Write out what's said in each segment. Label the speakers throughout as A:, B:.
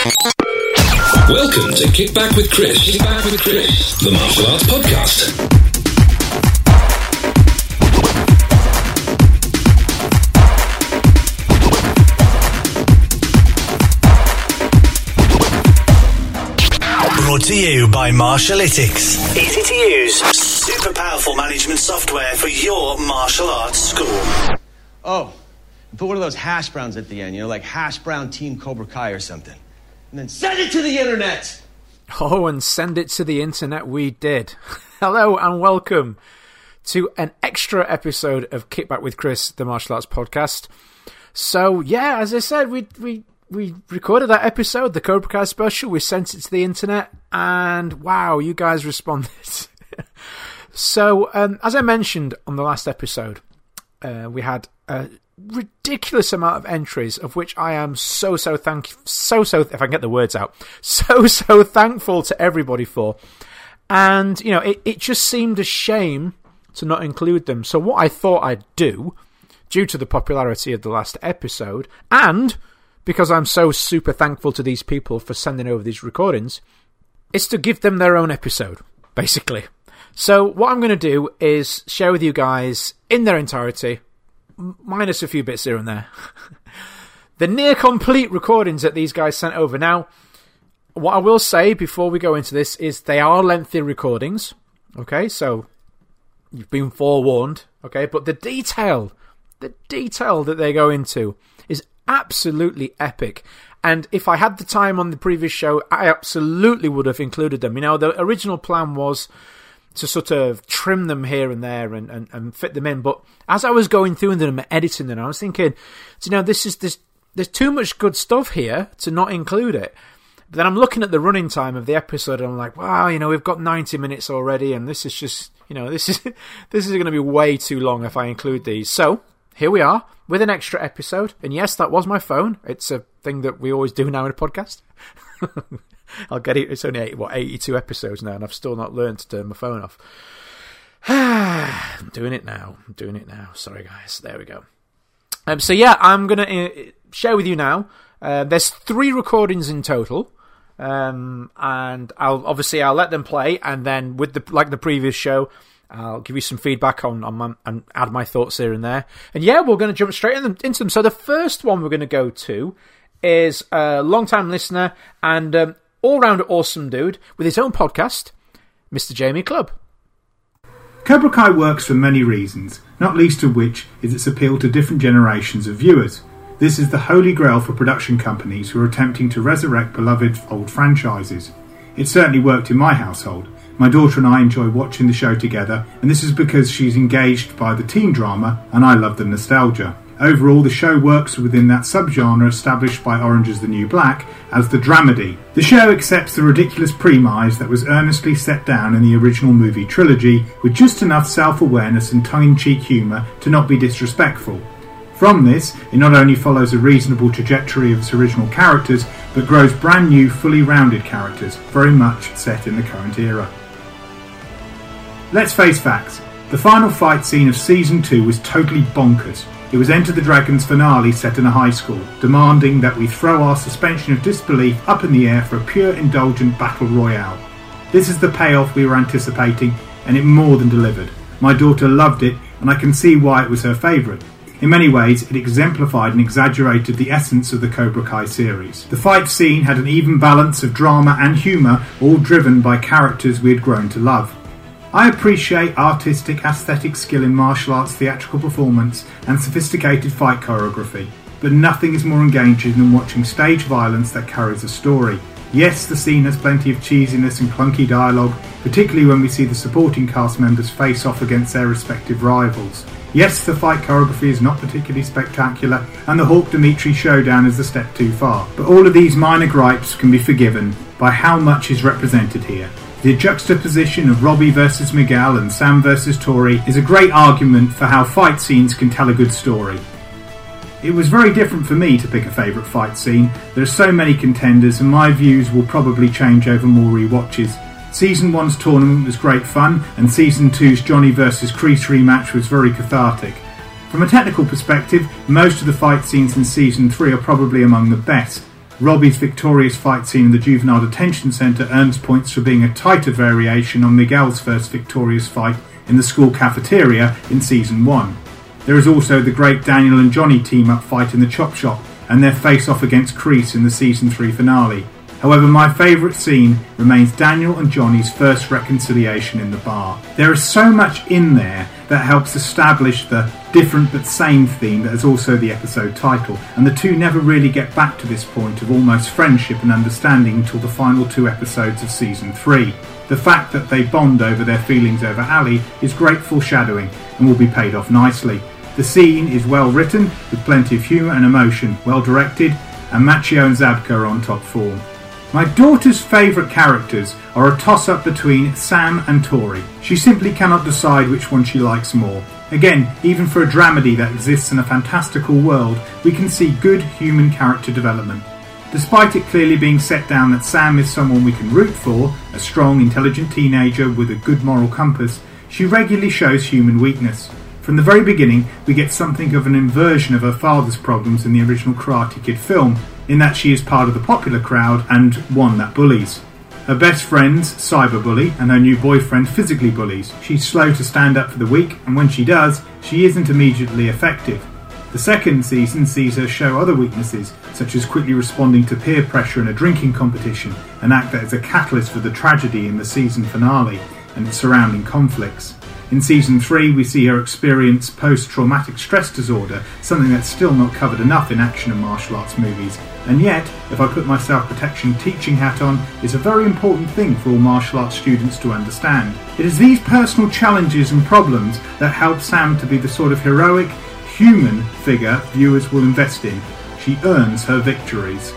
A: Welcome to Kickback with Chris. Kickback with Chris, the martial arts podcast.
B: Brought to you by Martialytics. Easy to use, super powerful management software for your martial arts school.
C: Oh, put one of those hash browns at the end, you know, like hash brown team Cobra Kai or something. And then send it to the internet!
D: Oh, and send it to the internet we did. Hello and welcome to an extra episode of Kickback with Chris, the martial arts podcast. So yeah, as I said, we we we recorded that episode, the Cobra Kai special. We sent it to the internet, and wow, you guys responded. so, um, as I mentioned on the last episode, uh, we had a ridiculous amount of entries, of which I am so so thank so so if I can get the words out, so so thankful to everybody for. And you know, it it just seemed a shame to not include them. So what I thought I'd do, due to the popularity of the last episode, and because I'm so super thankful to these people for sending over these recordings, is to give them their own episode, basically. So, what I'm going to do is share with you guys in their entirety, minus a few bits here and there, the near complete recordings that these guys sent over. Now, what I will say before we go into this is they are lengthy recordings, okay? So, you've been forewarned, okay? But the detail, the detail that they go into is absolutely epic. And if I had the time on the previous show, I absolutely would have included them. You know, the original plan was to sort of trim them here and there and, and, and fit them in. But as I was going through them and editing them, I was thinking, you know, this is this. There's too much good stuff here to not include it. But then I'm looking at the running time of the episode, and I'm like, wow, you know, we've got 90 minutes already, and this is just, you know, this is this is going to be way too long if I include these. So here we are with an extra episode. And yes, that was my phone. It's a thing that we always do now in a podcast. I'll get it. It's only what eighty-two episodes now, and I've still not learned to turn my phone off. I'm doing it now. I'm doing it now. Sorry, guys. There we go. Um, so yeah, I'm gonna uh, share with you now. Uh, there's three recordings in total. Um, and I'll obviously I'll let them play, and then with the like the previous show, I'll give you some feedback on, on my, and add my thoughts here and there. And yeah, we're going to jump straight in them, into them. So the first one we're going to go to is a long-time listener and um, all-round awesome dude with his own podcast, Mr. Jamie Clubb.
E: Cobra Kai works for many reasons, not least of which is its appeal to different generations of viewers. This is the holy grail for production companies who are attempting to resurrect beloved old franchises. It certainly worked in my household. My daughter and I enjoy watching the show together, and this is because she's engaged by the teen drama and I love the nostalgia. Overall, the show works within that subgenre established by Orange is the New Black as the dramedy. The show accepts the ridiculous premise that was earnestly set down in the original movie trilogy with just enough self awareness and tongue in cheek humour to not be disrespectful. From this, it not only follows a reasonable trajectory of its original characters, but grows brand new, fully rounded characters, very much set in the current era. Let's face facts. The final fight scene of season 2 was totally bonkers. It was Enter the Dragon's finale set in a high school, demanding that we throw our suspension of disbelief up in the air for a pure indulgent battle royale. This is the payoff we were anticipating, and it more than delivered. My daughter loved it, and I can see why it was her favourite. In many ways, it exemplified and exaggerated the essence of the Cobra Kai series. The fight scene had an even balance of drama and humour, all driven by characters we had grown to love. I appreciate artistic, aesthetic skill in martial arts theatrical performance and sophisticated fight choreography, but nothing is more engaging than watching stage violence that carries a story. Yes, the scene has plenty of cheesiness and clunky dialogue, particularly when we see the supporting cast members face off against their respective rivals. Yes, the fight choreography is not particularly spectacular, and the Hawk Dimitri showdown is a step too far, but all of these minor gripes can be forgiven by how much is represented here. The juxtaposition of Robbie versus Miguel and Sam versus Tori is a great argument for how fight scenes can tell a good story. It was very different for me to pick a favourite fight scene. There are so many contenders, and my views will probably change over more re-watches. Season 1's tournament was great fun, and Season 2's Johnny vs. Kreese rematch was very cathartic. From a technical perspective, most of the fight scenes in Season 3 are probably among the best. Robbie's victorious fight scene in the Juvenile Detention Centre earns points for being a tighter variation on Miguel's first victorious fight in the school cafeteria in Season 1. There is also the great Daniel and Johnny team up fight in the Chop Shop and their face off against Kreese in the Season 3 finale. However, my favourite scene remains Daniel and Johnny's first reconciliation in the bar. There is so much in there that helps establish the different but same theme that is also the episode title, and the two never really get back to this point of almost friendship and understanding until the final two episodes of season 3. The fact that they bond over their feelings over Ali is great foreshadowing and will be paid off nicely. The scene is well written, with plenty of humour and emotion, well directed, and Macchio and Zabka are on top form. My daughter's favourite characters are a toss up between Sam and Tori. She simply cannot decide which one she likes more. Again, even for a dramedy that exists in a fantastical world, we can see good human character development. Despite it clearly being set down that Sam is someone we can root for, a strong, intelligent teenager with a good moral compass, she regularly shows human weakness. From the very beginning, we get something of an inversion of her father's problems in the original Karate Kid film, in that she is part of the popular crowd and one that bullies. Her best friends cyberbully and her new boyfriend physically bullies. She's slow to stand up for the weak, and when she does, she isn't immediately effective. The second season sees her show other weaknesses, such as quickly responding to peer pressure in a drinking competition, an act that is a catalyst for the tragedy in the season finale and its surrounding conflicts. In season 3, we see her experience post traumatic stress disorder, something that's still not covered enough in action and martial arts movies. And yet, if I put my self protection teaching hat on, is a very important thing for all martial arts students to understand. It is these personal challenges and problems that help Sam to be the sort of heroic, human figure viewers will invest in. She earns her victories.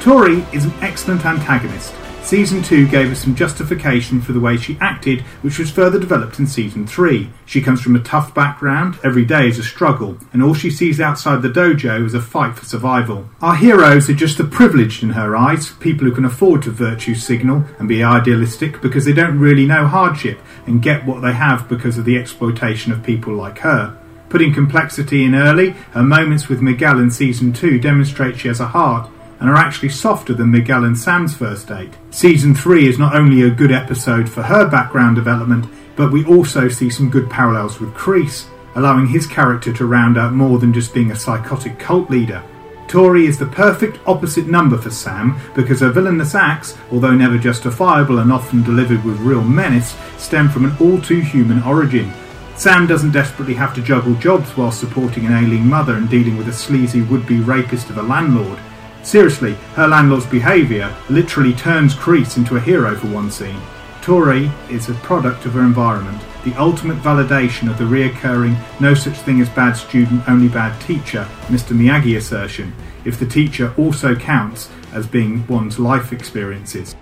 E: Tori is an excellent antagonist. Season 2 gave us some justification for the way she acted, which was further developed in Season 3. She comes from a tough background, every day is a struggle, and all she sees outside the dojo is a fight for survival. Our heroes are just the privileged in her eyes, people who can afford to virtue signal and be idealistic because they don't really know hardship and get what they have because of the exploitation of people like her. Putting complexity in early, her moments with Miguel in Season 2 demonstrate she has a heart and are actually softer than Miguel and Sam's first date. Season 3 is not only a good episode for her background development, but we also see some good parallels with Kreese, allowing his character to round out more than just being a psychotic cult leader. Tori is the perfect opposite number for Sam because her villainous acts, although never justifiable and often delivered with real menace, stem from an all too human origin. Sam doesn't desperately have to juggle jobs while supporting an ailing mother and dealing with a sleazy would be rapist of a landlord. Seriously, her landlord's behaviour literally turns Kreese into a hero for one scene. Tori is a product of her environment, the ultimate validation of the reoccurring no such thing as bad student, only bad teacher, Mr. Miyagi assertion, if the teacher also counts as being one's life experiences.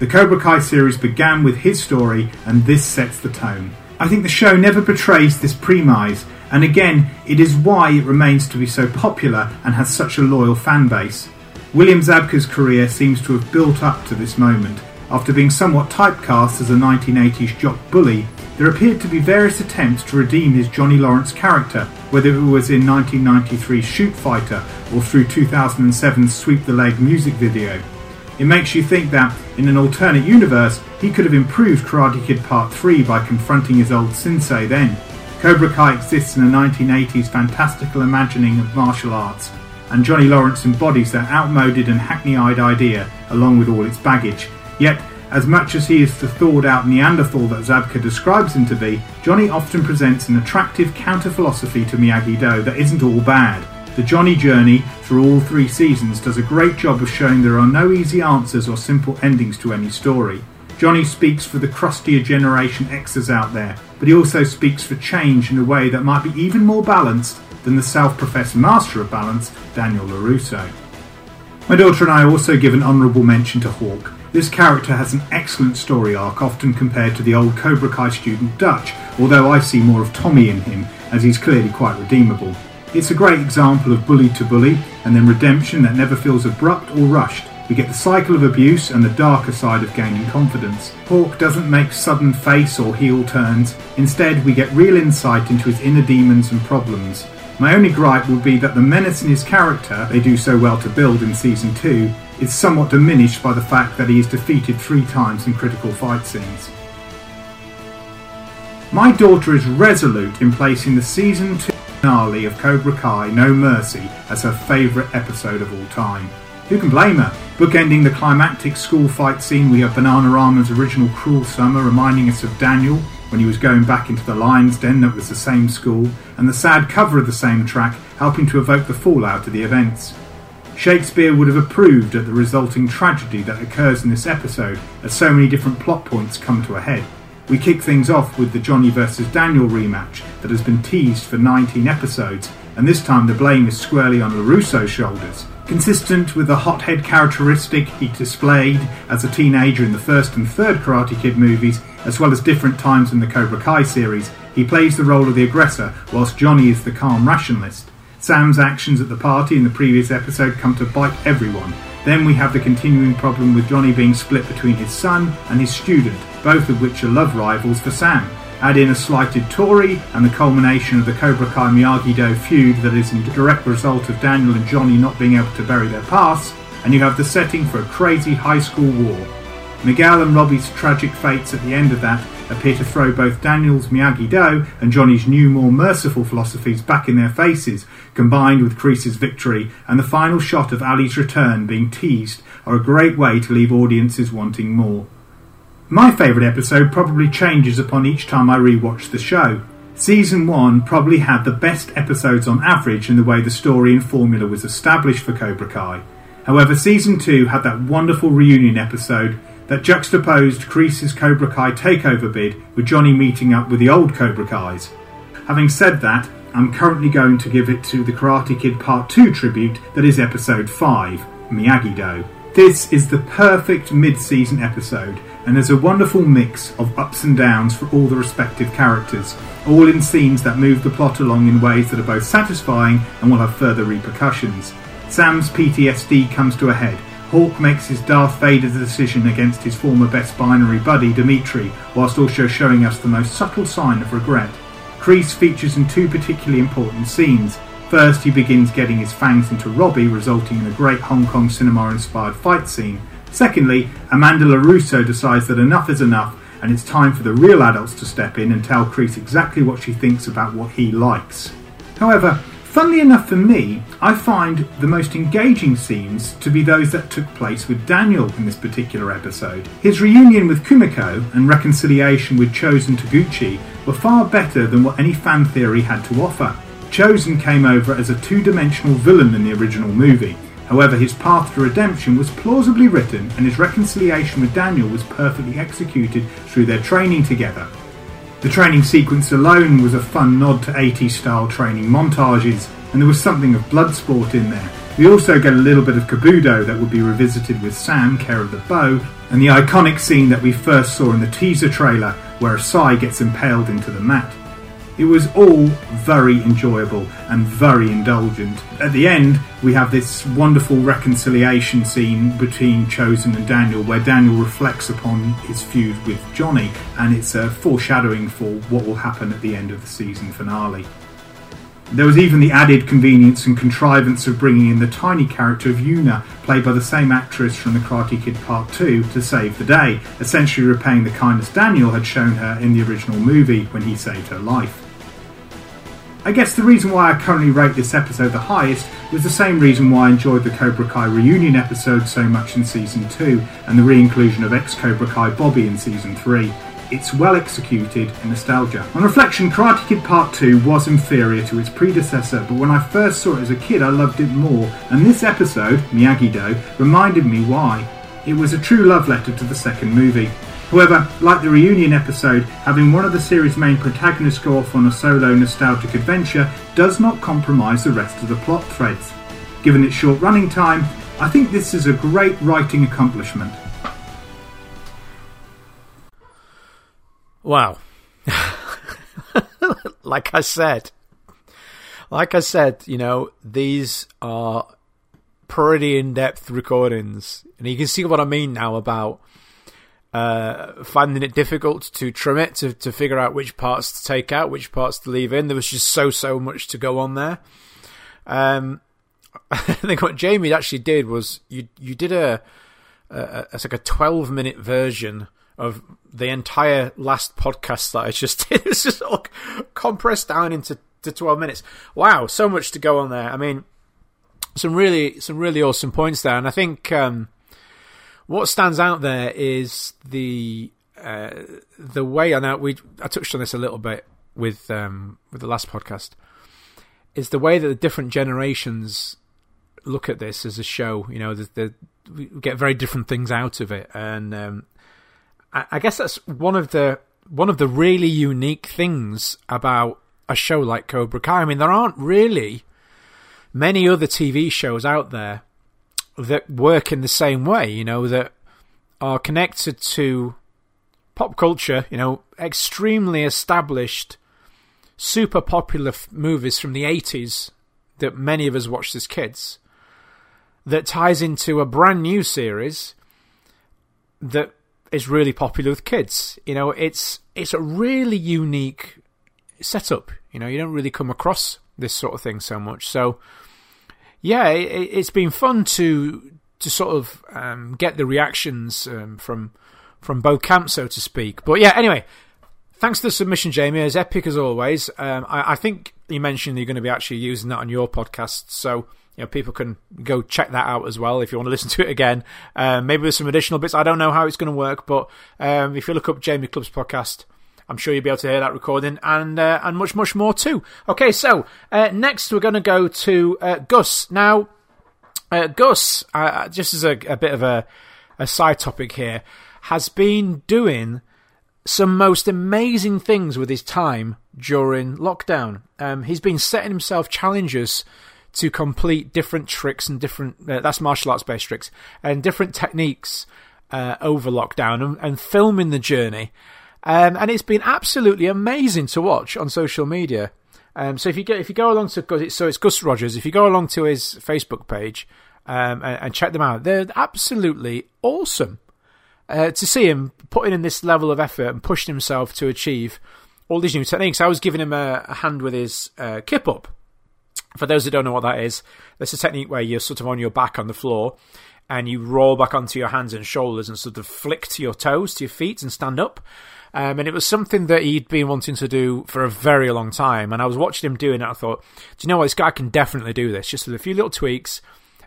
E: The Cobra Kai series began with his story, and this sets the tone. I think the show never betrays this premise and again, it is why it remains to be so popular and has such a loyal fan base. William Zabka's career seems to have built up to this moment. After being somewhat typecast as a 1980s jock bully, there appeared to be various attempts to redeem his Johnny Lawrence character, whether it was in 1993's Shootfighter or through 2007's Sweep the Leg music video. It makes you think that, in an alternate universe, he could have improved Karate Kid Part 3 by confronting his old sensei then. Cobra Kai exists in a 1980s fantastical imagining of martial arts, and Johnny Lawrence embodies that outmoded and hackneyed idea along with all its baggage. Yet, as much as he is the thawed out Neanderthal that Zabka describes him to be, Johnny often presents an attractive counter philosophy to Miyagi Do that isn't all bad. The Johnny journey through all three seasons does a great job of showing there are no easy answers or simple endings to any story. Johnny speaks for the crustier Generation Xers out there, but he also speaks for change in a way that might be even more balanced than the self professed master of balance, Daniel LaRusso. My daughter and I also give an honourable mention to Hawk. This character has an excellent story arc, often compared to the old Cobra Kai student Dutch, although I see more of Tommy in him, as he's clearly quite redeemable. It's a great example of bully to bully, and then redemption that never feels abrupt or rushed. We get the cycle of abuse and the darker side of gaining confidence. Hawk doesn't make sudden face or heel turns, instead, we get real insight into his inner demons and problems. My only gripe would be that the menace in his character they do so well to build in season 2 is somewhat diminished by the fact that he is defeated three times in critical fight scenes. My daughter is resolute in placing the season 2 finale of Cobra Kai No Mercy as her favourite episode of all time. Who can blame her? Bookending the climactic school fight scene, we have Bananarama's original Cruel Summer reminding us of Daniel when he was going back into the lion's den that was the same school, and the sad cover of the same track helping to evoke the fallout of the events. Shakespeare would have approved at the resulting tragedy that occurs in this episode as so many different plot points come to a head. We kick things off with the Johnny vs. Daniel rematch that has been teased for 19 episodes, and this time the blame is squarely on LaRusso's shoulders. Consistent with the hothead characteristic he displayed as a teenager in the first and third Karate Kid movies, as well as different times in the Cobra Kai series, he plays the role of the aggressor, whilst Johnny is the calm rationalist. Sam's actions at the party in the previous episode come to bite everyone. Then we have the continuing problem with Johnny being split between his son and his student, both of which are love rivals for Sam. Add in a slighted Tori and the culmination of the Cobra Kai Miyagi Do feud that is a direct result of Daniel and Johnny not being able to bury their pasts, and you have the setting for a crazy high school war. Miguel and Robbie's tragic fates at the end of that appear to throw both Daniel's Miyagi Do and Johnny's new, more merciful philosophies back in their faces, combined with Kreese's victory and the final shot of Ali's return being teased, are a great way to leave audiences wanting more. My favourite episode probably changes upon each time I rewatch the show. Season 1 probably had the best episodes on average in the way the story and formula was established for Cobra Kai. However, Season 2 had that wonderful reunion episode that juxtaposed Kreese's Cobra Kai takeover bid with Johnny meeting up with the old Cobra Kais. Having said that, I'm currently going to give it to the Karate Kid Part 2 tribute that is episode 5, Miyagi Do. This is the perfect mid season episode and has a wonderful mix of ups and downs for all the respective characters, all in scenes that move the plot along in ways that are both satisfying and will have further repercussions. Sam's PTSD comes to a head Hawk makes his Darth Vader decision against his former best binary buddy, Dimitri, whilst also showing us the most subtle sign of regret. Kreese features in two particularly important scenes. First, he begins getting his fangs into Robbie, resulting in a great Hong Kong cinema inspired fight scene. Secondly, Amanda LaRusso decides that enough is enough and it's time for the real adults to step in and tell Kreese exactly what she thinks about what he likes. However, Funnily enough for me, I find the most engaging scenes to be those that took place with Daniel in this particular episode. His reunion with Kumiko and reconciliation with Chozen Toguchi were far better than what any fan theory had to offer. Chozen came over as a two dimensional villain in the original movie. However, his path to redemption was plausibly written and his reconciliation with Daniel was perfectly executed through their training together. The training sequence alone was a fun nod to 80s style training montages, and there was something of Bloodsport in there. We also get a little bit of Kobudo that would be revisited with Sam, care of the bow, and the iconic scene that we first saw in the teaser trailer where a Asai gets impaled into the mat. It was all very enjoyable and very indulgent. At the end, we have this wonderful reconciliation scene between Chozen and Daniel, where Daniel reflects upon his feud with Johnny, and it's a foreshadowing for what will happen at the end of the season finale. There was even the added convenience and contrivance of bringing in the tiny character of Yuna, played by the same actress from The Karate Kid Part 2, to save the day, essentially repaying the kindness Daniel had shown her in the original movie when he saved her life. I guess the reason why I currently rate this episode the highest was the same reason why I enjoyed the Cobra Kai reunion episode so much in season 2 and the re inclusion of ex Cobra Kai Bobby in season 3. It's well executed and nostalgia. On reflection, Karate Kid Part 2 was inferior to its predecessor, but when I first saw it as a kid, I loved it more, and this episode, Miyagi Do, reminded me why. It was a true love letter to the second movie. However, like the reunion episode, having one of the series' main protagonists go off on a solo nostalgic adventure does not compromise the rest of the plot threads. Given its short running time, I think this is a great writing accomplishment.
D: Wow. like I said, like I said, you know, these are pretty in depth recordings. And you can see what I mean now about uh, finding it difficult to trim it, to, to figure out which parts to take out, which parts to leave in. There was just so, so much to go on there. Um, I think what Jamie actually did was you you did a, a, a like a twelve minute version of the entire last podcast that I just did. It's just all compressed down into to twelve minutes. Wow, so much to go on there. I mean, some really some really awesome points there, and I think um, what stands out there is the uh, the way. I we I touched on this a little bit with um, with the last podcast. Is the way that the different generations look at this as a show. You know, the, the, we get very different things out of it, and um, I, I guess that's one of the one of the really unique things about a show like Cobra Kai. I mean, there aren't really many other TV shows out there that work in the same way. You know, that are connected to pop culture. You know, extremely established, super popular f- movies from the eighties that many of us watched as kids that ties into a brand new series that is really popular with kids. You know, it's it's a really unique setup. You know, you don't really come across this sort of thing so much. So, yeah, it, has been fun to to sort of um, get the reactions um, from from both camps, so to speak. But yeah, anyway, thanks for the submission, Jamie. As epic as always. Um, I, I, think you mentioned you're going to be actually using that on your podcast, so you know, people can go check that out as well if you want to listen to it again. Um, maybe with some additional bits. I don't know how it's going to work, but um, if you look up Jamie Clubb's podcast, I'm sure you'll be able to hear that recording and uh, and much much more too. Okay, so uh, next we're going to go to uh, Gus. Now, uh, Gus, uh, just as a, a, bit of a, a side topic here, has been doing some most amazing things with his time during lockdown. Um, he's been setting himself challenges to complete different tricks and different uh, that's martial arts based tricks and different techniques over lockdown and, and, filming the journey. Um, and it's been absolutely amazing to watch on social media. Um, so if you get if you go along to so it's Gus Rogers, if you go along to his Facebook page um, and, and, check them out, they're absolutely awesome. Uh, to see him putting in this level of effort and pushing himself to achieve all these new techniques. I was giving him a, a hand with his uh, kip up for those who don't know what that is, that's a technique where you're sort of on your back on the floor and you roll back onto your hands and shoulders and sort of flick to your toes, to your feet, and stand up. Um, and it was something that he'd been wanting to do for a very long time. And I was watching him doing it. I thought, do you know what? This guy can definitely do this. Just with a few little tweaks,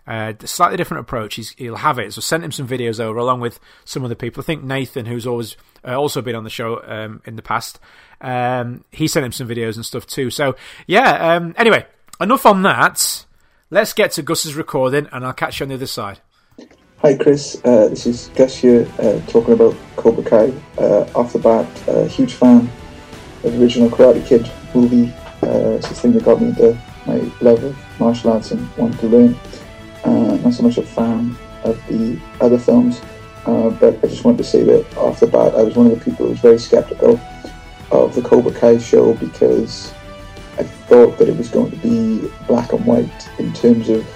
D: uh, slightly different approach. He'll have it. So sent him some videos over along with some other people. I think Nathan, who's always uh, also been on the show um, in the past, um, he sent him some videos and stuff too. So yeah. Um, anyway, enough on that. Let's get to Gus's recording, and I'll catch you on the other side.
F: Hi, Chris. Uh, this is Gus here, uh, talking about Cobra Kai. Uh, off the bat, a huge fan of the original Karate Kid movie. Uh, it's the thing that got me into my love of martial arts and wanting to learn. Uh, not so much a fan of the other films, uh, but I just wanted to say that off the bat, I was one of the people who was very skeptical of the Cobra Kai show because I thought that it was going to be black and white in terms of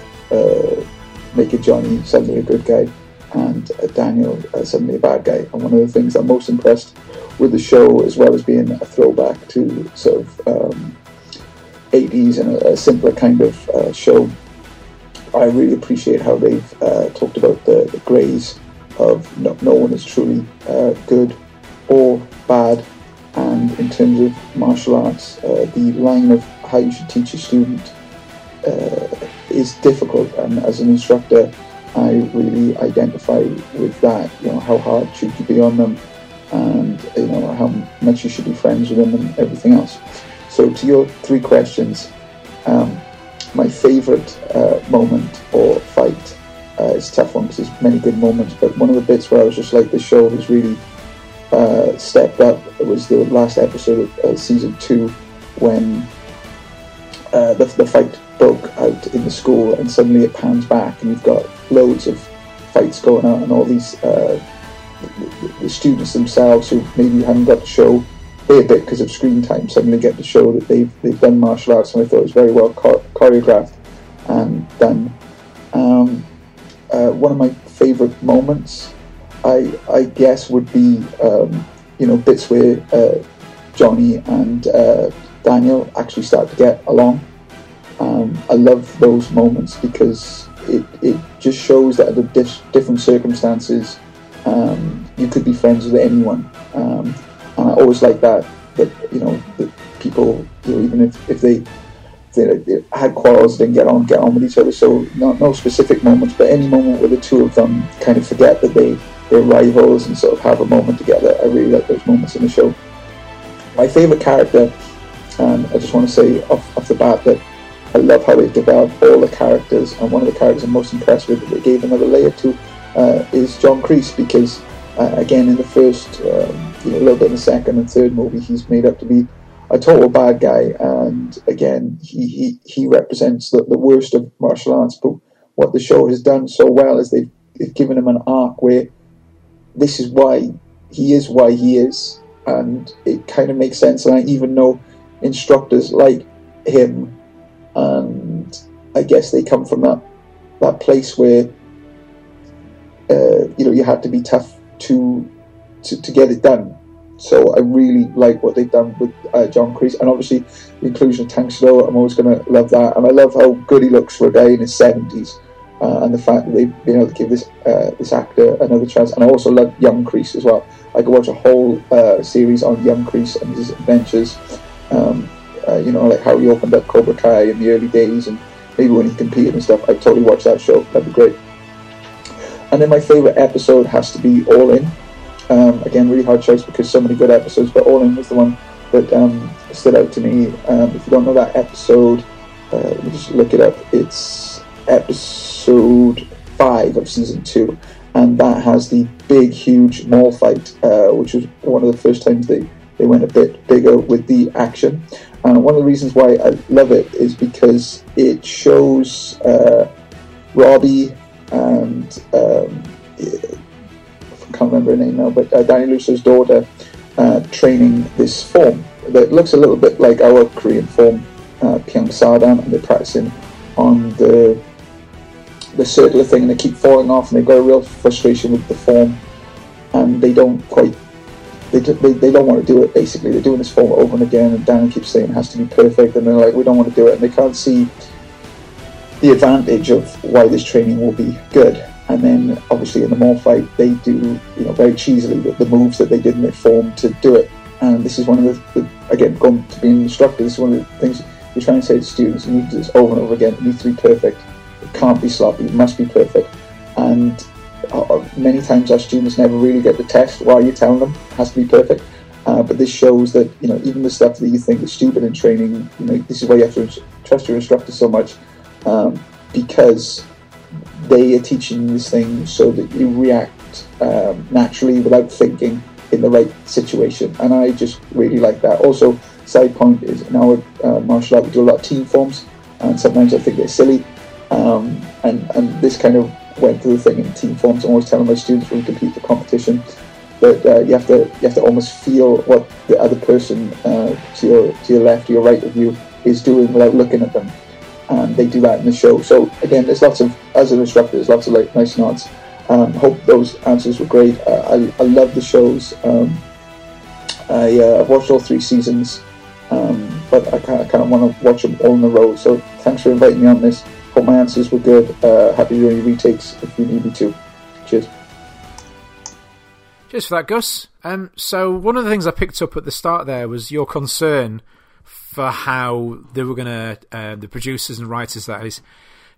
F: uh, making Johnny suddenly a good guy and uh, Daniel uh, suddenly a bad guy. And one of the things I'm most impressed with the show, as well as being a throwback to sort of um, 80s and a, a, simpler kind of uh, show, I really appreciate how they've uh, talked about the, the greys of no, no one is truly uh, good or bad and in terms of martial arts, uh, the line of how you should teach a student uh, is difficult. And as an instructor, I really identify with that. You know, how hard should you be on them, and you know how much you should be friends with them, and everything else. So, to your three questions, um, my favourite uh, moment or fight uh, is tough one because there's many good moments. But one of the bits where I was just like, the show has really uh, stepped up. It was the last episode of uh, season two when uh, the, the fight broke out in the school, and suddenly it pans back, and you've got loads of fights going on, and all these uh, the, the, students themselves who maybe haven't got to show a bit because of screen time suddenly get to show that they've they've done martial arts, and I thought it was very well choreographed and done. Um, uh, one of my favourite moments I I guess would be um, you know bits where uh, Johnny and uh, Daniel actually start to get along. Um, I love those moments because it, it just shows that under dif- different circumstances um, you could be friends with anyone. Um, and I always like that that you know that people you know, even if, if they they, they had quarrels, didn't get on, get on with each other. So not no specific moments, but any moment where the two of them kind of forget that they they're rivals and sort of have a moment together. I really like those moments in the show. My favourite character, and I just want to say off, off the bat that I love how they've developed all the characters, and one of the characters I'm most impressed with that they gave another layer to uh, is John Kreese because uh, again in the first, um, you know, a little bit in the second and third movie, he's made up to be a total bad guy, and again, he he, he represents the, the worst of martial arts. But what the show has done so well is they've, they've given him an arc where this is why he is why he is, and it kind of makes sense. And I even know instructors like him, and I guess they come from that that place where uh, you know you had to be tough to to, to get it done so I really like what they've done with uh, John Kreese, and obviously the inclusion of Tang Soo. I'm always going to love that, and I love how good he looks for a guy in his 70s, uh, and the fact that they've been able to give this uh, this actor another chance. And I also love Young Kreese as well. I could watch a whole uh, series on Young Kreese and his adventures. Um, uh, you know, like how he opened up Cobra Kai in the early days, and maybe when he competed and stuff. I'd totally watch that show. That'd be great. And then my favorite episode has to be All In. Um, again, really hard choice because so many good episodes, but All In was the one that um, stood out to me. Um, if you don't know that episode, uh, let me just look it up. It's episode five of season two, and that has the big, huge mall fight, uh, which was one of the first times they, they went a bit bigger with the action. And one of the reasons why I love it is because it shows uh, Robbie and um, can't remember her name now, but uh, Danny LaRusso's daughter uh, training this form that looks a little bit like our Korean form, uh, and they're practicing on the the circular thing, and they keep falling off, and they've got a real frustration with the form, and they don't quite. They, they, they don't want to do it basically. They're doing this form over and again, and dan keeps saying it has to be perfect, and they're like, we don't want to do it, and they can't see the advantage of why this training will be good. And then obviously in the mall fight they do you know very cheesily the, the moves that they did in their form to do it. And this is one of the, the again going to being instructor this is one of the things we try and say to students you need to do this over and over again. It needs to be perfect. It can't be sloppy. It must be perfect. And many times our students never really get the test while you're telling them it has to be perfect uh, but this shows that you know even the stuff that you think is stupid in training you know this is why you have to trust your instructor so much um, because they are teaching you this thing so that you react um, naturally without thinking in the right situation. And I just really like that. Also, side point is in our uh, martial art, we do a lot of team forms, and sometimes I think they're silly. Um, and, and this kind of went to the thing in team forms. Always telling my students when we compete for competition that uh, you have to you have to almost feel what the other person uh, to your to your left or your right of you is doing without looking at them and they do that in the show. So again, there's lots of as an instructor, there's lots of like nice nods. Um, hope those answers were great. Uh, I, I love the shows. Um, I uh, watched all three seasons, um, but I kind of want to watch them all in a row. So thanks for inviting me on this. Hope my answers were good. Uh, happy to do any retakes if you need me to. Cheers.
D: Cheers for that, Gus. Um, so one of the things I picked up at the start there was your concern for how they were going to, uh, the producers and writers, that is,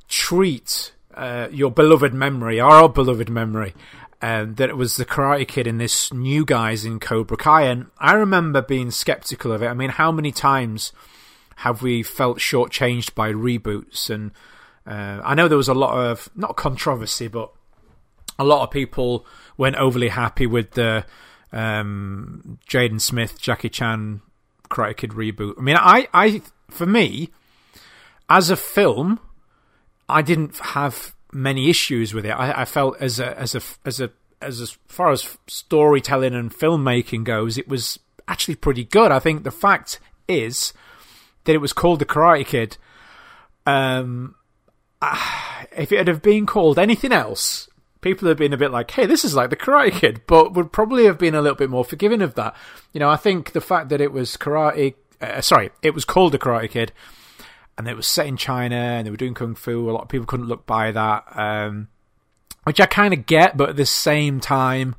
D: treat uh, your beloved memory, our beloved memory, um, that it was the Karate Kid and this new guys in Cobra Kai. And I remember being skeptical of it. I mean, how many times have we felt shortchanged by reboots? And uh, I know there was a lot of, not controversy, but a lot of people weren't overly happy with the um, Jaden Smith, Jackie Chan Karate Kid reboot. I mean, I, I, for me, as a film, I didn't have many issues with it. I, I felt as a, as a, as a, as as far as storytelling and filmmaking goes, it was actually pretty good. I think the fact is that it was called The Karate Kid. Um, if it had been called anything else, people have been a bit like, "Hey, this is like the Karate Kid," but would probably have been a little bit more forgiving of that. You know, I think the fact that it was karate, uh, sorry, it was called the Karate Kid, and it was set in China, and they were doing kung fu. A lot of people couldn't look by that, um, which I kind of get, but at the same time,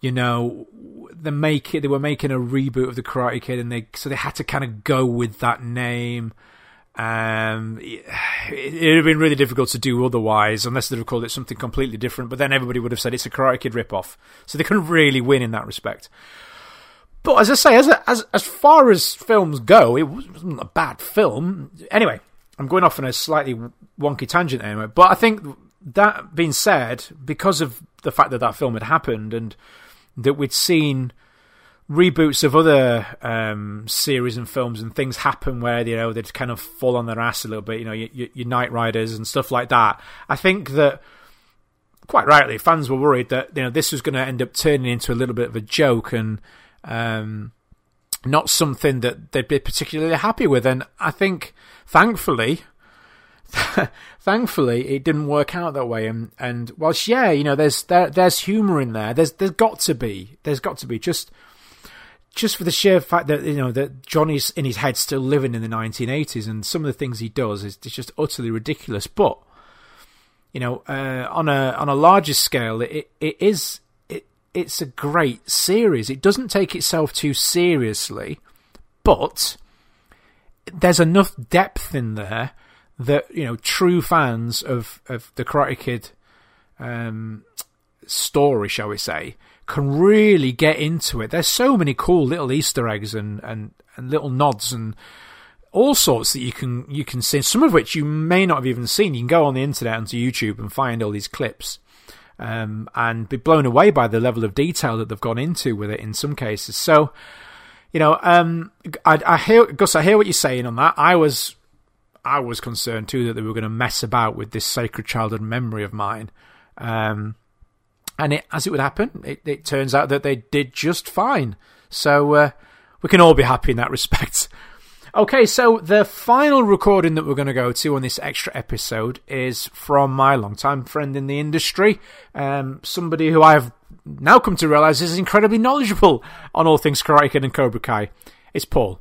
D: you know, they make it, they were making a reboot of the Karate Kid, and they so they had to kind of go with that name. Um, it, would have been really difficult to do otherwise, unless they'd have called it something completely different. But then everybody would have said it's a Karate Kid ripoff, so they couldn't really win in that respect. But as I say, as a, as as far as films go, it wasn't a bad film. Anyway, I'm going off on a slightly wonky tangent anyway. But I think that being said, because of the fact that that film had happened and that we'd seen reboots of other um, series and films and things happen where you know they'd kind of fall on their ass a little bit. You know, your, your Knight Riders and stuff like that. I think that quite rightly fans were worried that you know this was going to end up turning into a little bit of a joke and um, not something that they'd be particularly happy with. And I think, thankfully. thankfully, it didn't work out that way. And and whilst yeah, you know, there's there, there's humour in there. There's there's got to be. There's got to be just just for the sheer fact that you know that Johnny's in his head still living in the 1980s, and some of the things he does is just utterly ridiculous. But you know, uh, on a on a larger scale, it it is it it's a great series. It doesn't take itself too seriously, but there's enough depth in there that you know true fans of of the Karate Kid um, story, shall we say, can really get into it. There's so many cool little Easter eggs and, and, and little nods and all sorts that you can you can see. Some of which you may not have even seen. You can go on the internet onto YouTube and find all these clips. Um, and be blown away by the level of detail that they've gone into with it in some cases. So, you know, um, I, I hear Gus, I hear what you're saying on that. I was, I was concerned too that they were going to mess about with this sacred childhood memory of mine. Um, and it, as it would happen, it, it turns out that they did just fine. So uh, we can all be happy in that respect. Okay, so the final recording that we're going to go to on this extra episode is from my longtime friend in the industry, um, somebody who I've now come to realise is incredibly knowledgeable on all things Karate Kid and Cobra Kai. It's Paul.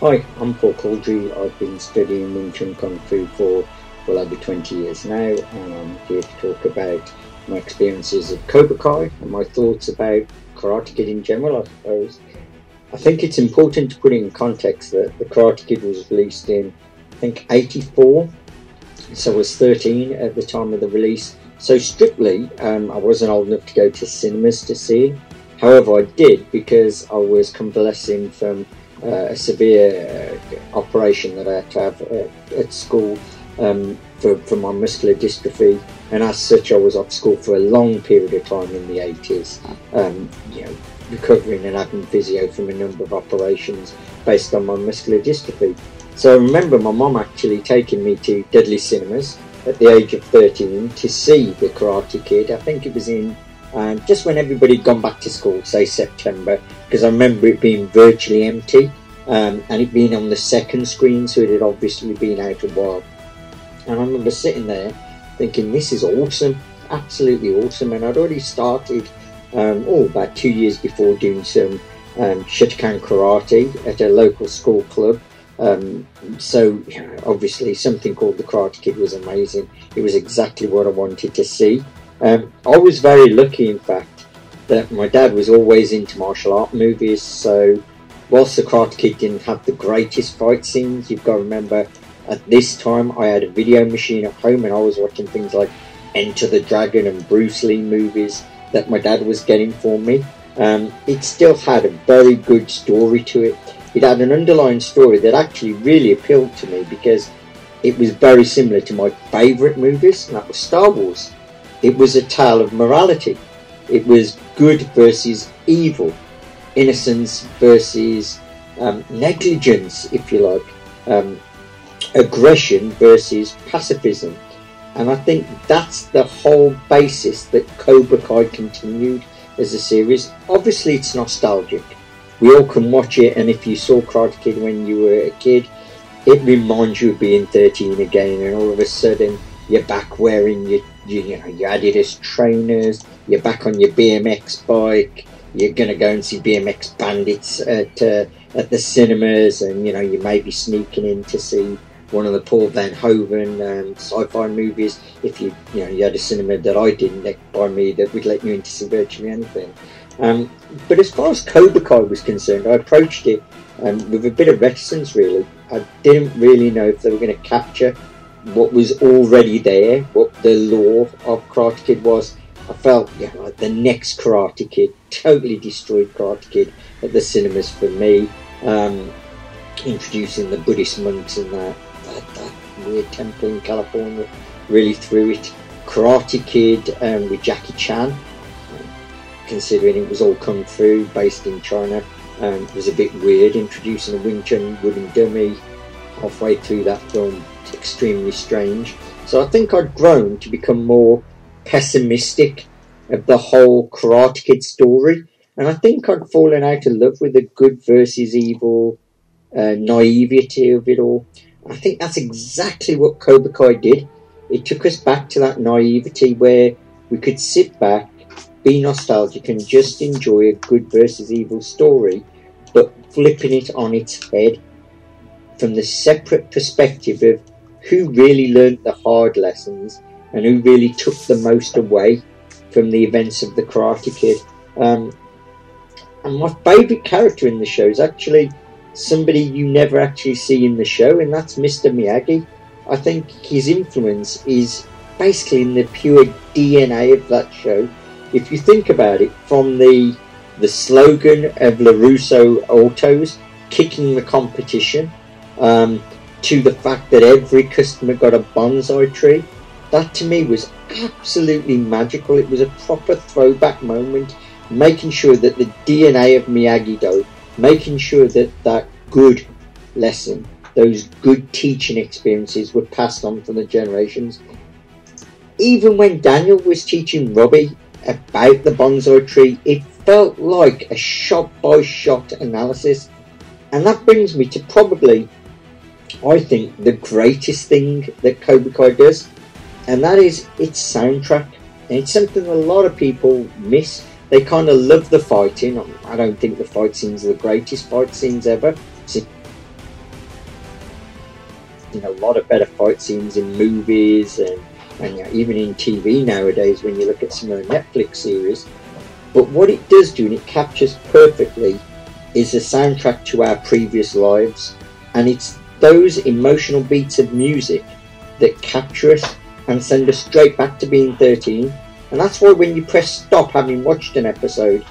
G: Hi, I'm Paul Cauldry. I've been studying Wing Chun Kung Fu for well over 20 years now, and I'm here to talk about my experiences of Cobra Kai and my thoughts about Karate Kid in general, I suppose. I think it's important to put in context that the Karate Kid was released in, I think, 84, so I was 13 at the time of the release. So strictly, um, I wasn't old enough to go to cinemas to see. However, I did because I was convalescing from uh, a severe uh, operation that I had to have uh, at school um, for, for my muscular dystrophy, and as such, I was off school for a long period of time in the 80s, um, you know, recovering and having physio from a number of operations based on my muscular dystrophy. So I remember my mom actually taking me to Dudley Cinemas at the age of 13 to see The Karate Kid. I think it was in um, just when everybody had gone back to school, say September, because I remember it being virtually empty um, and it being on the second screen, so it had obviously been out a while. And I remember sitting there thinking, this is awesome, absolutely awesome. And I'd already started, um, oh, about two years before doing some um, Shotokan karate at a local school club. Um, so obviously something called the Karate Kid was amazing. It was exactly what I wanted to see. Um, I was very lucky, in fact, that my dad was always into martial art movies. So whilst the Karate Kid didn't have the greatest fight scenes, you've got to remember at this time, I had a video machine at home and I was watching things like Enter the Dragon and Bruce Lee movies that my dad was getting for me. Um, it still had a very good story to it. It had an underlying story that actually really appealed to me because it was very similar to my favourite movies, and that was Star Wars. It was a tale of morality. It was good versus evil, innocence versus um, negligence, if you like. Um, aggression versus pacifism. And I think that's the whole basis that Cobra Kai continued as a series. Obviously, it's nostalgic. We all can watch it, and if you saw Karate Kid when you were a kid, it reminds you of being 13 again, and all of a sudden you're back wearing your, you know your Adidas trainers, you're back on your BMX bike, you're going to go and see BMX Bandits at uh, at the cinemas, and you know you may be sneaking in to see one of the Paul Verhoeven um, sci-fi movies. If you you know you had a cinema that I didn't by me that would let you into see virtually anything. Um, but as far as Cobra Kai was concerned, I approached it um, with a bit of reticence. Really, I didn't really know if they were going to capture what was already there, what the law of Karate Kid was. I felt yeah, like the next Karate Kid totally destroyed Karate Kid at the cinemas for me. Um, introducing the Buddhist monks and that, that, that, weird temple in California really threw it. Karate Kid um, with Jackie Chan, considering it was all kung fu based in China, um, it was a bit weird. Introducing a Wing Chun wooden dummy halfway through that film, extremely strange. So I think I'd grown to become more pessimistic of the whole Karate Kid story. And I think I'd fallen out of love with the good versus evil uh, naivety of it all. I think that's exactly what Cobra Kai did. It took us back to that naivety where we could sit back, be nostalgic, and just enjoy a good versus evil story, but flipping it on its head from the separate perspective of who really learnt the hard lessons and who really took the most away from the events of the Karate Kid. Um, and my favourite character in the show is actually somebody you never actually see in the show, and that's Mr. Miyagi. I think his influence is basically in the pure DNA of that show. If you think about it, from the the slogan of LaRusso Autos, kicking the competition, um, to the fact that every customer got a bonsai tree, that to me was absolutely magical. It was a proper throwback moment, making sure that the DNA of Miyagi-Do, making sure that that good lesson, those good teaching experiences were passed on from the generations. Even when Daniel was teaching Robbie about the bonsai tree, it felt like a shot by shot analysis. And that brings me to probably, I think, the greatest thing that Cobra Kai does, and that is its soundtrack. And it's something a lot of people miss. They kind of love the fighting. I don't think the fight scenes are the greatest fight scenes ever. you know, a lot of better fight scenes in movies and, and even in TV nowadays when you look at some of the Netflix series. But what it does do, and it captures perfectly, is the soundtrack to our previous lives. And it's those emotional beats of music that capture us and send us straight back to being 13. And that's why when you press stop having watched an episode,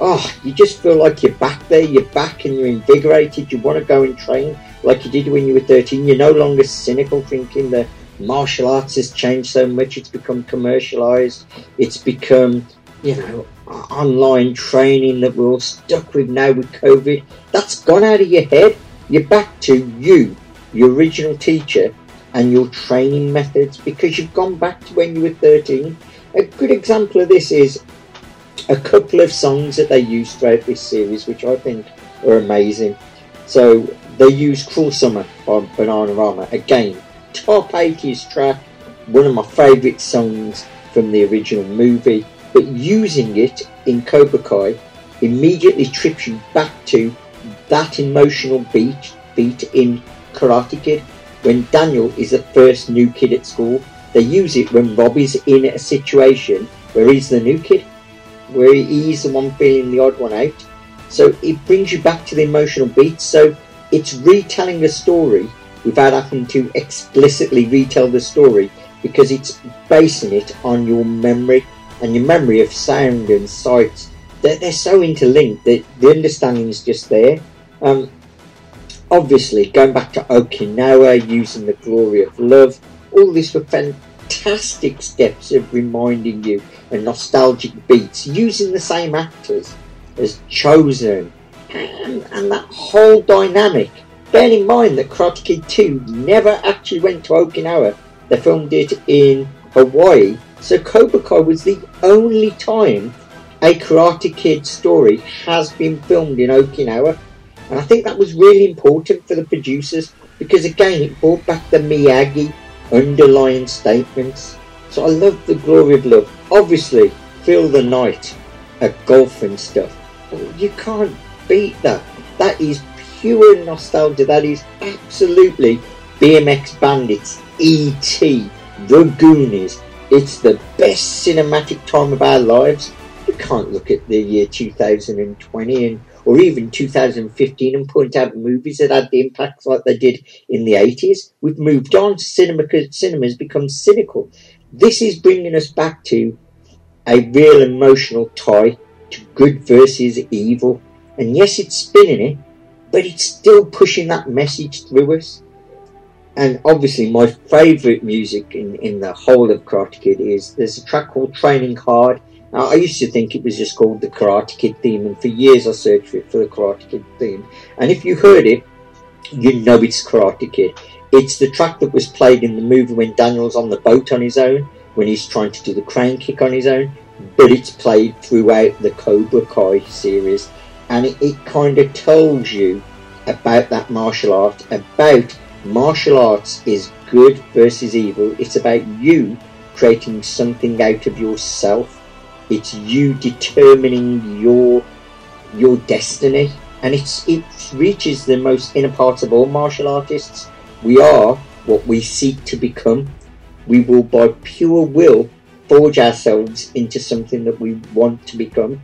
G: oh, you just feel like you're back there, you're back and you're invigorated, you want to go and train like you did when you were 13. You're no longer cynical thinking that martial arts has changed so much, it's become commercialized, it's become, you know, online training that we're all stuck with now with COVID. That's gone out of your head. You're back to you, your original teacher, and your training methods because you've gone back to when you were 13. A good example of this is a couple of songs that they use throughout this series, which I think are amazing. So they use Cruel Summer by Bananarama. Again, top 80s track, one of my favourite songs from the original movie. But using it in Cobra Kai immediately trips you back to that emotional beat beat in Karate Kid when Daniel is the first new kid at school. They use it when Robbie's in a situation where he's the new kid, where he's the one feeling the odd one out. So it brings you back to the emotional beats. So it's retelling a story without having to explicitly retell the story because it's basing it on your memory and your memory of sound and sight. They're, they're so interlinked that the understanding is just there. Um, obviously, going back to Okinawa, using the glory of love, all these were fantastic steps of reminding you and nostalgic beats, using the same actors as Chozen and, and that whole dynamic. Bear in mind that Karate Kid 2 never actually went to Okinawa, they filmed it in Hawaii so Cobra Kai was the only time a Karate Kid story has been filmed in Okinawa. And I think that was really important for the producers because again it brought back the Miyagi underlying statements. So I love the glory of love. Obviously, feel the night at golf and stuff. You can't beat that. That is pure nostalgia. That is absolutely BMX Bandits, E.T., The Goonies. It's the best cinematic time of our lives. You can't look at the year 2020 and or even 2015 and point out movies that had the impact like they did in the 80s. We've moved on. Cinema, cinema's become cynical. This is bringing us back to a real emotional tie to good versus evil. And yes, it's spinning it, but it's still pushing that message through us. And obviously, my favourite music in, in the whole of Karate Kid is there's a track called Training Hard now, I used to think it was just called the Karate Kid theme, and for years I searched for it for the Karate Kid theme. And if you heard it, you know it's Karate Kid. It's the track that was played in the movie when Daniel's on the boat on his own, when he's trying to do the crane kick on his own, but it's played throughout the Cobra Kai series. And it, it kind of tells you about that martial art, about martial arts is good versus evil. It's about you creating something out of yourself it's you determining your your destiny, and it's it reaches the most inner part of all martial artists. We are what we seek to become. We will, by pure will, forge ourselves into something that we want to become.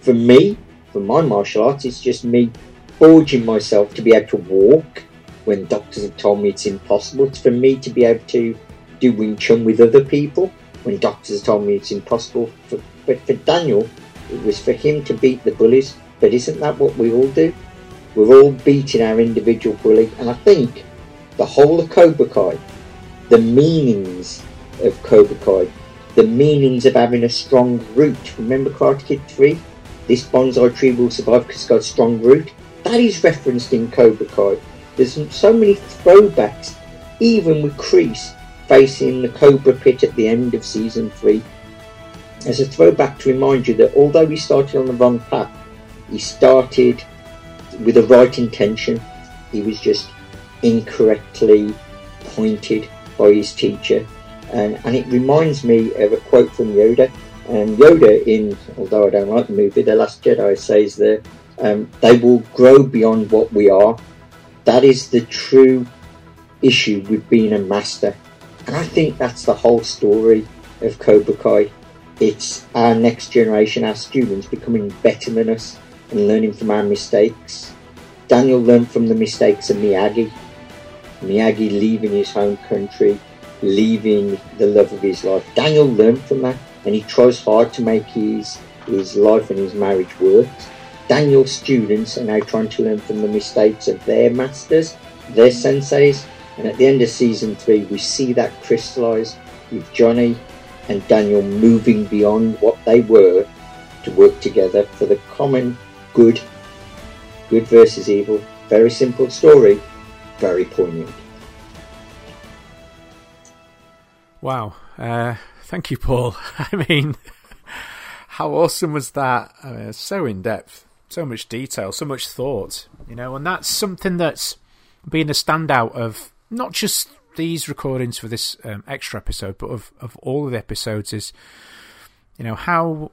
G: For me, for my martial arts, it's just me forging myself to be able to walk when doctors have told me it's impossible. It's for me to be able to do Wing Chun with other people when doctors have told me it's impossible. For but for Daniel, it was for him to beat the bullies. But isn't that what we all do? We're all beating our individual bully. And I think the whole of Cobra Kai, the meanings of Cobra Kai, the meanings of having a strong root. Remember Karate Kid 3? This bonsai tree will survive because it's got a strong root. That is referenced in Cobra Kai. There's so many throwbacks, even with Kreese facing the Cobra Pit at the end of season 3 as a throwback to remind you that although he started on the wrong path, he started with the right intention. He was just incorrectly pointed by his teacher. And, and it reminds me of a quote from Yoda. And Yoda, in although I don't like the movie, The Last Jedi, says that um, they will grow beyond what we are. That is the true issue with being a master. And I think that's the whole story of Cobra Kai. It's our next generation, our students, becoming better than us and learning from our mistakes. Daniel learned from the mistakes of Miyagi. Miyagi leaving his home country, leaving the love of his life. Daniel learned from that and he tries hard to make his, his life and his marriage work. Daniel's students are now trying to learn from the mistakes of their masters, their senseis, and at the end of season three, we see that crystallize with Johnny and Daniel moving beyond what they were to work together for the common good. Good versus evil. Very simple story, very poignant.
D: Wow. Uh, thank you, Paul. I mean, how awesome was that? Uh, so in depth, so much detail, so much thought, you know, and that's something that's been a standout of not just these recordings for this um, extra episode, but of, of all of the episodes is, you know, how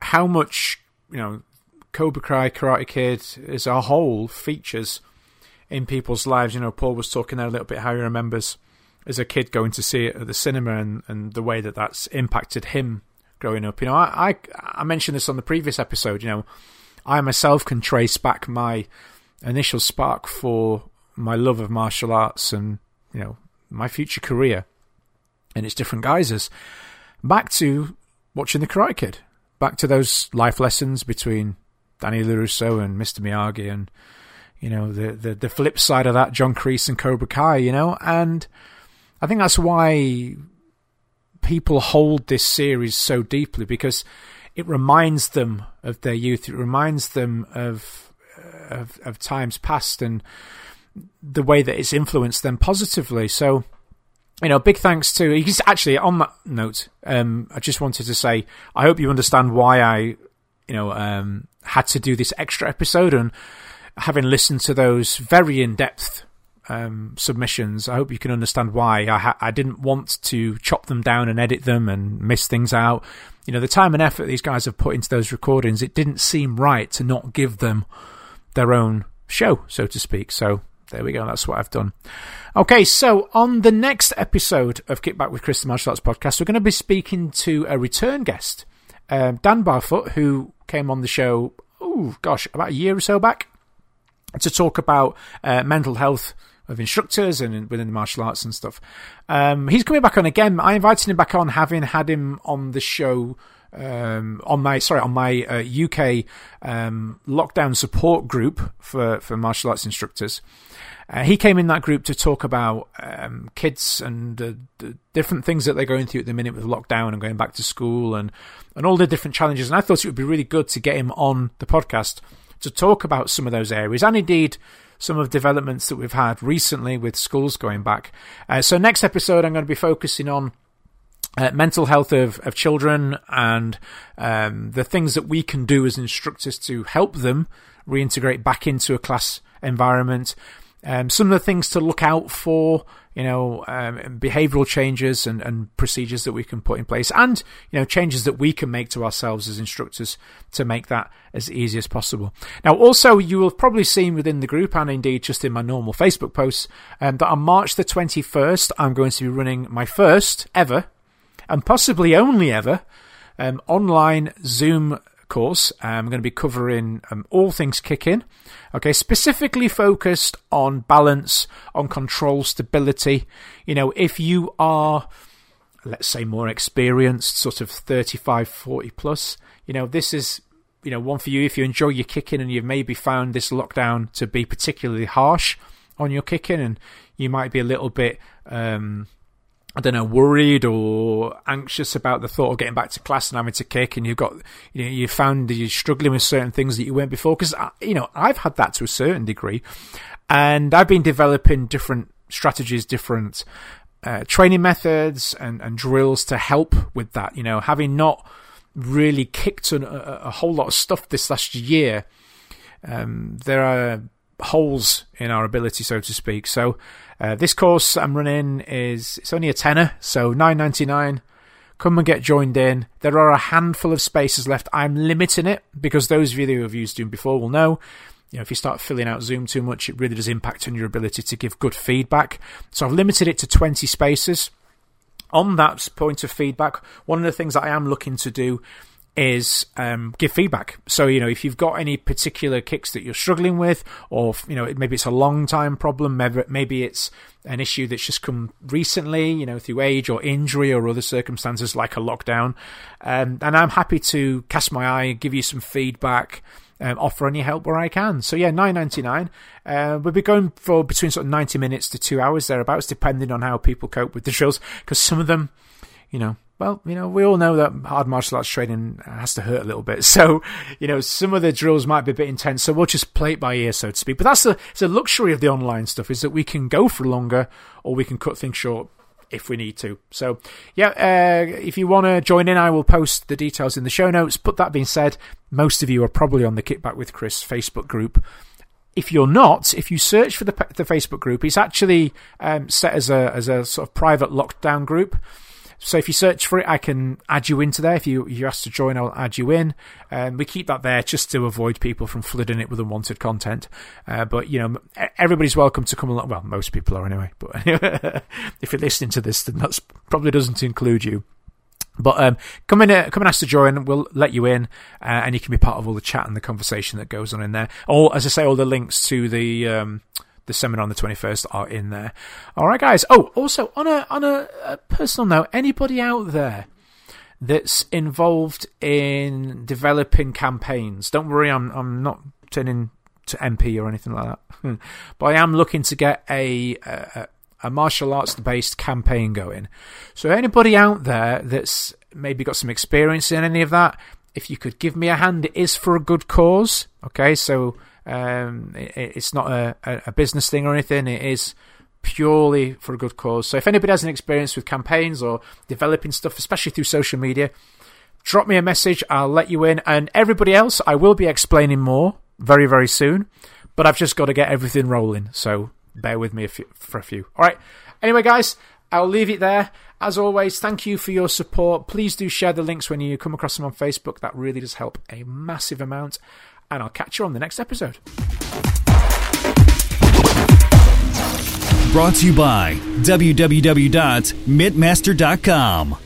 D: how much you know Cobra Kai, Karate Kid as a whole features in people's lives. You know, Paul was talking there a little bit how he remembers as a kid going to see it at the cinema and, and the way that that's impacted him growing up. You know, I, I I mentioned this on the previous episode. You know, I myself can trace back my initial spark for my love of martial arts and you know, my future career in its different guises, back to watching The Karate Kid, back to those life lessons between Danny LaRusso and Mr. Miyagi, and you know the, the the flip side of that, John Kreese and Cobra Kai, you know, and I think that's why people hold this series so deeply because it reminds them of their youth. It reminds them of of, of times past and the way that it's influenced them positively. So, you know, big thanks to. Actually on that note. Um, I just wanted to say, I hope you understand why I, you know, um, had to do this extra episode and having listened to those very in depth um, submissions. I hope you can understand why. I, ha- I didn't want to chop them down and edit them and miss things out. You know, the time and effort these guys have put into those recordings, it didn't seem right to not give them their own show, so to speak. So there we go. That's what I've done. Okay, so on the next episode of Kickback with Chris the Martial Arts podcast, we're going to be speaking to a return guest, um, Dan Barfoot, who came on the show, oh gosh, about a year or so back to talk about uh, mental health of instructors and within the martial arts and stuff. Um, he's coming back on again. I invited him back on, having had him on the show um, on my sorry on my uh, UK um, lockdown support group for for martial arts instructors. Uh, he came in that group to talk about um, kids and uh, the different things that they're going through at the minute with lockdown and going back to school and and all the different challenges. And I thought it would be really good to get him on the podcast to talk about some of those areas and indeed some of developments that we've had recently with schools going back. Uh, so next episode, I'm going to be focusing on uh, mental health of, of children and um, the things that we can do as instructors to help them reintegrate back into a class environment. Um, some of the things to look out for, you know, um, behavioural changes and, and procedures that we can put in place, and you know, changes that we can make to ourselves as instructors to make that as easy as possible. Now, also, you will have probably seen within the group, and indeed just in my normal Facebook posts, um, that on March the twenty first, I'm going to be running my first ever, and possibly only ever, um, online Zoom course. I'm going to be covering um, all things kicking. Okay, specifically focused on balance, on control, stability. You know, if you are, let's say, more experienced, sort of 35, 40 plus, you know, this is, you know, one for you. If you enjoy your kicking and you've maybe found this lockdown to be particularly harsh on your kicking and you might be a little bit, um, I don't know, worried or anxious about the thought of getting back to class and having to kick, and you've got, you know, you found you're struggling with certain things that you weren't before. Because, you know, I've had that to a certain degree, and I've been developing different strategies, different uh, training methods, and, and drills to help with that. You know, having not really kicked a, a whole lot of stuff this last year, um, there are holes in our ability, so to speak. So uh, this course I'm running is it's only a tenner, so nine ninety nine. Come and get joined in. There are a handful of spaces left. I'm limiting it because those of you who have used Zoom before will know. You know, if you start filling out Zoom too much, it really does impact on your ability to give good feedback. So I've limited it to 20 spaces. On that point of feedback, one of the things that I am looking to do is um, give feedback. So, you know, if you've got any particular kicks that you're struggling with, or, you know, maybe it's a long time problem, maybe, it's an issue that's just come recently, you know, through age or injury or other circumstances like a lockdown. Um, and I'm happy to cast my eye, give you some feedback. Um, offer any help where I can. So yeah, nine ninety nine. Uh, we'll be going for between sort of ninety minutes to two hours thereabouts, depending on how people cope with the drills. Because some of them, you know, well, you know, we all know that hard martial arts training has to hurt a little bit. So, you know, some of the drills might be a bit intense. So we'll just play it by ear, so to speak. But that's the, it's a luxury of the online stuff is that we can go for longer or we can cut things short if we need to. So, yeah, uh, if you want to join in, I will post the details in the show notes. But that being said, most of you are probably on the Kickback with Chris Facebook group. If you're not, if you search for the, the Facebook group, it's actually um, set as a as a sort of private lockdown group. So if you search for it, I can add you into there. If you you ask to join, I'll add you in. And um, we keep that there just to avoid people from flooding it with unwanted content. Uh, but you know, everybody's welcome to come along. Well, most people are anyway. But if you're listening to this, then that's probably doesn't include you. But um, come in, uh, come and ask to join. We'll let you in, uh, and you can be part of all the chat and the conversation that goes on in there. All, as I say, all the links to the um, the seminar on the 21st are in there. All right, guys. Oh, also on a on a, a personal note, anybody out there that's involved in developing campaigns, don't worry, I'm I'm not turning to MP or anything like that, but I am looking to get a, a a martial arts based campaign going. So anybody out there that's maybe got some experience in any of that, if you could give me a hand, it is for a good cause. Okay, so um, it, it's not a, a business thing or anything. It is purely for a good cause. So if anybody has an experience with campaigns or developing stuff, especially through social media, drop me a message. I'll let you in. And everybody else, I will be explaining more very, very soon. But I've just got to get everything rolling. So bear with me a few, for a few. All right. Anyway, guys, I'll leave it there. As always, thank you for your support. Please do share the links when you come across them on Facebook. That really does help a massive amount and I'll catch you on the next episode.
H: Brought to you by www.mitmaster.com.